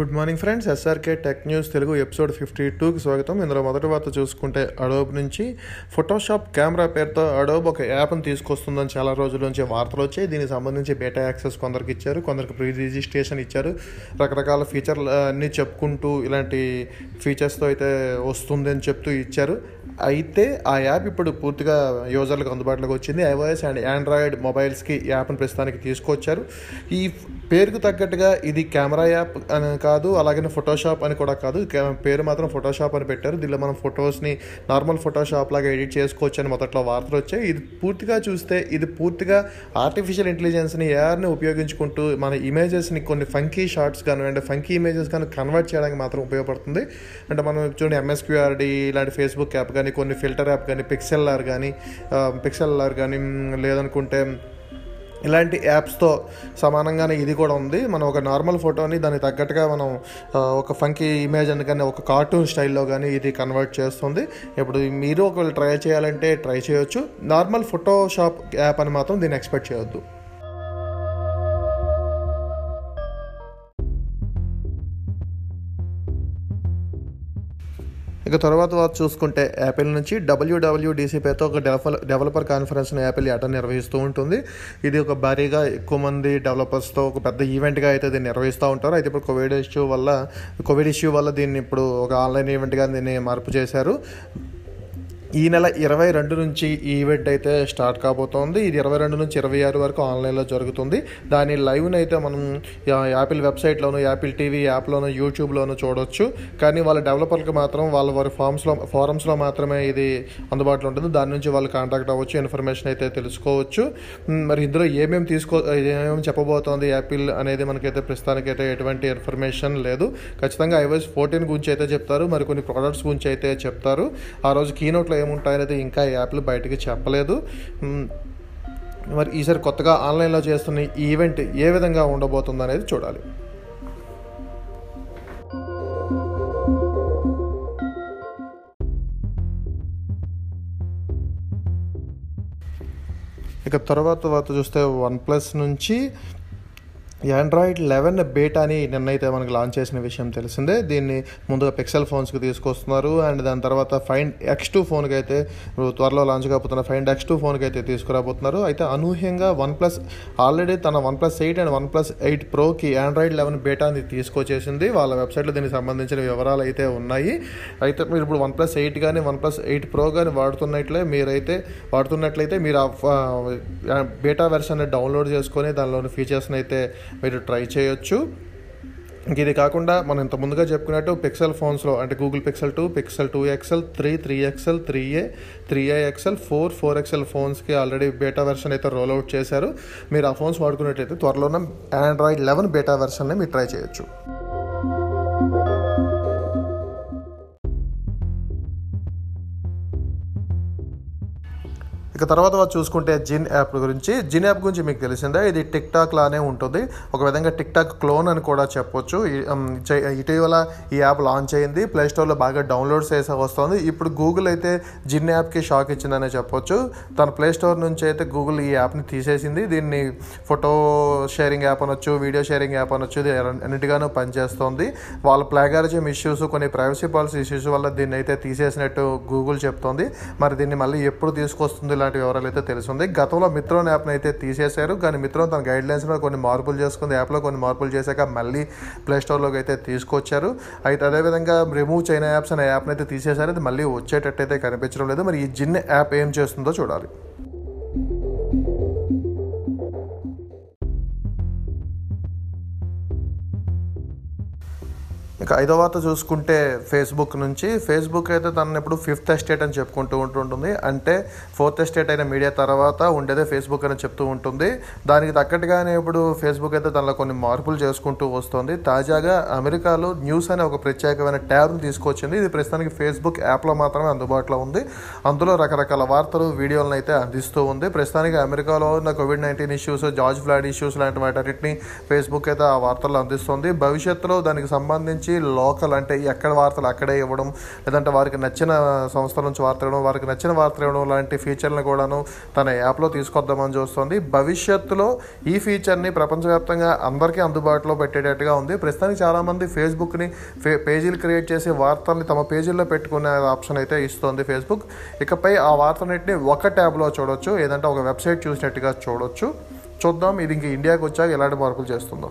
Good morning friends SRK tech news Telugu episode fifty టూకి స్వాగతం. ఇందులో మొదటి వార్త చూసుకుంటే అడోబ్ నుంచి ఫోటోషాప్ కెమెరా పేరుతో అడోబ్ ఒక యాప్ని తీసుకొస్తుందని చాలా రోజుల నుంచి వార్తలు వచ్చాయి. దీనికి సంబంధించి బేటా యాక్సెస్ కొందరికి ఇచ్చారు కొందరికి ప్రీ రిజిస్ట్రేషన్ ఇచ్చారు. రకరకాల ఫీచర్లు అన్నీ చెప్పుకుంటూ ఇలాంటి ఫీచర్స్తో అయితే వస్తుంది అని చెప్తూ ఇచ్చారు. అయితే ఆ యాప్ ఇప్పుడు పూర్తిగా యూజర్లకు అందుబాటులోకి వచ్చింది. ఐఓఎస్ అండ్ ఆండ్రాయిడ్ మొబైల్స్కి యాప్ను ప్రస్తుతానికి తీసుకొచ్చారు. ఈ పేరుకు తగ్గట్టుగా ఇది కెమెరా యాప్ అని కాదు అలాగే ఫోటోషాప్ అని కూడా కాదు. పేరు మాత్రం ఫోటోషాప్ అని పెట్టారు. దీనిలో మనం ఫొటోస్ని నార్మల్ ఫోటోషాప్ లాగా ఎడిట్ చేసుకోవచ్చు అని మొదట్లో వార్తలు వచ్చాయి. ఇది పూర్తిగా చూస్తే ఇది పూర్తిగా ఆర్టిఫిషియల్ ఇంటెలిజెన్స్ని ఏఆర్ని ఉపయోగించుకుంటూ మన ఇమేజెస్ని కొన్ని ఫంకీ షార్ట్స్ కానీ అంటే ఫంకీ ఇమేజెస్ కానీ కన్వర్ట్ చేయడానికి మాత్రం ఉపయోగపడుతుంది. అంటే మనం చూడండి ఎంఎస్క్యూఆర్డి ఇలాంటి ఫేస్బుక్ యాప్ కానీ కానీ కొన్ని ఫిల్టర్ యాప్ కానీ పిక్సెల్ఆర్ కానీ పిక్సెల్ఆర్ కానీ లేదనుకుంటే ఇలాంటి యాప్స్తో సమానంగానే ఇది కూడా ఉంది. మనం ఒక నార్మల్ ఫోటోని దానికి తగ్గట్టుగా మనం ఒక ఫంకీ ఇమేజ్ అని కానీ ఒక కార్టూన్ స్టైల్లో కానీ ఇది కన్వర్ట్ చేస్తుంది. ఇప్పుడు మీరు ఒకవేళ ట్రై చేయాలంటే ట్రై చేయొచ్చు. నార్మల్ ఫోటోషాప్ యాప్ అని మాత్రం దీన్ని ఎక్స్పెక్ట్ చేయొద్దు. ఇక తర్వాత చూసుకుంటే యాపిల్ నుంచి డబ్ల్యూడబ్ల్యూడిసి పేరుతో ఒక డెవలపర్ డెవలపర్ కాన్ఫరెన్స్ను యాపిల్ ఏటా నిర్వహిస్తూ ఉంటుంది. ఇది ఒక భారీగా ఎక్కువ మంది డెవలపర్స్తో ఒక పెద్ద ఈవెంట్గా అయితే దీన్ని నిర్వహిస్తూ ఉంటారు. అయితే ఇప్పుడు కోవిడ్ ఇష్యూ వల్ల కోవిడ్ ఇష్యూ వల్ల దీన్ని ఇప్పుడు ఒక ఆన్లైన్ ఈవెంట్గా దీన్ని మార్పు చేశారు. ఈ నెల ఇరవై రెండు నుంచి ఈ ఈవెంట్ అయితే స్టార్ట్ కాబోతోంది. ఇది ఇరవై రెండు నుంచి ఇరవై ఆరు వరకు ఆన్లైన్లో జరుగుతుంది. దాని లైవ్ని అయితే మనం యాపిల్ వెబ్సైట్లోను యాపిల్ టీవీ యాప్లోను యూట్యూబ్లోను చూడొచ్చు. కానీ వాళ్ళ డెవలపర్లకు మాత్రం వాళ్ళ వారి ఫార్మ్స్లో ఫారమ్స్లో మాత్రమే ఇది అందుబాటులో ఉంటుంది. దాని నుంచి వాళ్ళు కాంటాక్ట్ అవ్వచ్చు ఇన్ఫర్మేషన్ అయితే తెలుసుకోవచ్చు. మరి ఇందులో ఏమేమి తీసుకో ఏమేమి చెప్పబోతోంది యాపిల్ అనేది మనకైతే ప్రస్తుతానికైతే ఎటువంటి ఇన్ఫర్మేషన్ లేదు. ఖచ్చితంగా ఐవైస్ ఫోర్టీన్ గురించి అయితే చెప్తారు. మరి కొన్ని ప్రోడక్ట్స్ గురించి అయితే చెప్తారు. ఆ రోజు కీనోట్లో ఏముంటాయనేది ఇంకా యాప్లు బయటకి చెప్పలేదు. మరి ఈసారి కొత్తగా ఆన్లైన్లో చేస్తున్న ఈవెంట్ ఏ విధంగా ఉండబోతుంది అనేది చూడాలి. ఇక తర్వాత తర్వాత చూస్తే వన్ ప్లస్ నుంచి ఆండ్రాయిడ్ లెవెన్ బేట్ అని నిన్నైతే మనకి లాంచ్ చేసిన విషయం తెలిసిందే. దీన్ని ముందుగా పిక్సెల్ ఫోన్స్కి తీసుకొస్తున్నారు. అండ్ దాని తర్వాత ఫైండ్ ఎక్స్ టూ ఫోన్కి అయితే త్వరలో లాంచ్ కాబోతున్న ఫైండ్ ఎక్స్ టూ ఫోన్కి అయితే తీసుకురాబోతున్నారు. అయితే అనూహ్యంగా వన్ ప్లస్ ఆల్రెడీ తన OnePlus eight and OnePlus eight ప్రోకి Android eleven బేటాని తీసుకొచ్చేసింది. వాళ్ళ వెబ్సైట్లో దీనికి సంబంధించిన వివరాలు అయితే ఉన్నాయి. అయితే మీరు ఇప్పుడు వన్ ప్లస్ ఎయిట్ కానీ వన్ ప్లస్ ఎయిట్ ప్రో కానీ వాడుతున్నట్లే మీరైతే వాడుతున్నట్లయితే మీరు ఆ బేటా వెర్షన్ డౌన్లోడ్ చేసుకొని దానిలోని ఫీచర్స్ని అయితే మీరు ట్రై చేయొచ్చు. ఇది కాకుండా మనం ఇంత ముందుగా చెప్పుకున్నట్టు పిక్సెల్ ఫోన్స్లో అంటే Google Pixel two Pixel two XL three three XL three A three A XL four four XL ఫోన్స్కి already beta version అయితే రోల్ అవుట్ చేశారు. మీరు ఆ ఫోన్స్ వాడుకున్నట్లయితే త్వరలోనే ఆండ్రాయిడ్ లెవెన్ బేటా వెర్షన్ని మీరు ట్రై చేయొచ్చు. ఇక తర్వాత చూసుకుంటే జిన్ యాప్ గురించి. జిన్ యాప్ గురించి మీకు తెలిసిందే ఇది టిక్ టాక్ లానే ఉంటుంది. ఒక విధంగా టిక్ టాక్ క్లోన్ అని కూడా చెప్పొచ్చు. ఇటీవల ఈ యాప్ లాంచ్ అయింది. ప్లే స్టోర్లో బాగా డౌన్లోడ్ చేసే వస్తుంది. ఇప్పుడు గూగుల్ అయితే జిన్ యాప్కి షాక్ ఇచ్చిందనే చెప్పొచ్చు. తన ప్లే స్టోర్ నుంచి అయితే గూగుల్ ఈ యాప్ని తీసేసింది. దీన్ని ఫోటో షేరింగ్ యాప్ అనొచ్చు వీడియో షేరింగ్ యాప్ అనొచ్చు ఇది అన్నిటిగానూ పనిచేస్తుంది. వాళ్ళ ప్లాగారిజం ఇష్యూస్ కొన్ని ప్రైవసీ పాలసీ ఇష్యూస్ వల్ల దీన్ని అయితే తీసేసినట్టు గూగుల్ చెప్తోంది. మరి దీన్ని మళ్ళీ ఎప్పుడు తీసుకొస్తుంది ఇలాంటి వివరాలు అయితే తెలుస్తుంది గతంలో మిత్రోన్ యాప్ని అయితే తీసేశారు. కానీ మిత్రోన్ తన గైడ్ లైన్స్లో కొన్ని మార్పులు చేసుకుంది యాప్లో కొన్ని మార్పులు చేశాక మళ్ళీ ప్లే స్టోర్లోకి అయితే తీసుకొచ్చారు. అయితే అదేవిధంగా రిమూవ్ చైనా యాప్స్ అనే యాప్ని అయితే తీసేశారు. అది మళ్ళీ వచ్చేటట్టు అయితే కనిపించడం లేదు. మరి ఈ జిన్ యాప్ ఏం చేస్తుందో చూడాలి. ఇంకా ఐదో వార్త చూసుకుంటే ఫేస్బుక్ నుంచి ఫేస్బుక్ అయితే తనని ఇప్పుడు ఫిఫ్త్ ఎస్టేట్ అని చెప్పుకుంటూ ఉంటుంటుంది. అంటే ఫోర్త్ ఎస్టేట్ అయిన మీడియా తర్వాత ఉండేదే ఫేస్బుక్ అని చెప్తూ ఉంటుంది. దానికి తగ్గట్టుగానే ఇప్పుడు ఫేస్బుక్ అయితే తనలో కొన్ని మార్పులు చేసుకుంటూ వస్తుంది. తాజాగా అమెరికాలో న్యూస్ అనే ఒక ప్రత్యేకమైన ట్యాబ్ని తీసుకొచ్చింది. ఇది ప్రస్తుతానికి ఫేస్బుక్ యాప్లో మాత్రమే అందుబాటులో ఉంది. అందులో రకరకాల వార్తలు వీడియోలను అయితే అందిస్తూ ఉంది. ప్రస్తుతానికి అమెరికాలో ఉన్న covid nineteen issues George Floyd issues లాంటి వాటన్నిటిని ఫేస్బుక్ అయితే ఆ వార్తలు అందిస్తుంది. భవిష్యత్తులో దానికి సంబంధించి లోకల్ అంటే ఎక్కడ వార్తలు అక్కడే ఇవ్వడం లేదంటే వారికి నచ్చిన సంస్థల నుంచి వార్తలు ఇవ్వడం వారికి నచ్చిన వార్తలు ఇవ్వడం లాంటి ఫీచర్లను కూడాను తన యాప్లో తీసుకొద్దామని చూస్తుంది. భవిష్యత్తులో ఈ ఫీచర్ని ప్రపంచవ్యాప్తంగా అందరికీ అందుబాటులో పెట్టేటట్టుగా ఉంది. ప్రస్తుతానికి చాలామంది ఫేస్బుక్ని ఫే పేజీలు క్రియేట్ చేసి వార్తల్ని తమ పేజీల్లో పెట్టుకునే ఆప్షన్ అయితే ఇస్తుంది ఫేస్బుక్ ఇకపై ఆ వార్తలన్నింటినీ ఒక ట్యాబ్లో చూడొచ్చు ఏదంటే ఒక వెబ్సైట్ చూసినట్టుగా చూడొచ్చు. చూద్దాం ఇది ఇంక ఇండియాకి వచ్చాక ఎలాంటి మార్పులు చేస్తుందో.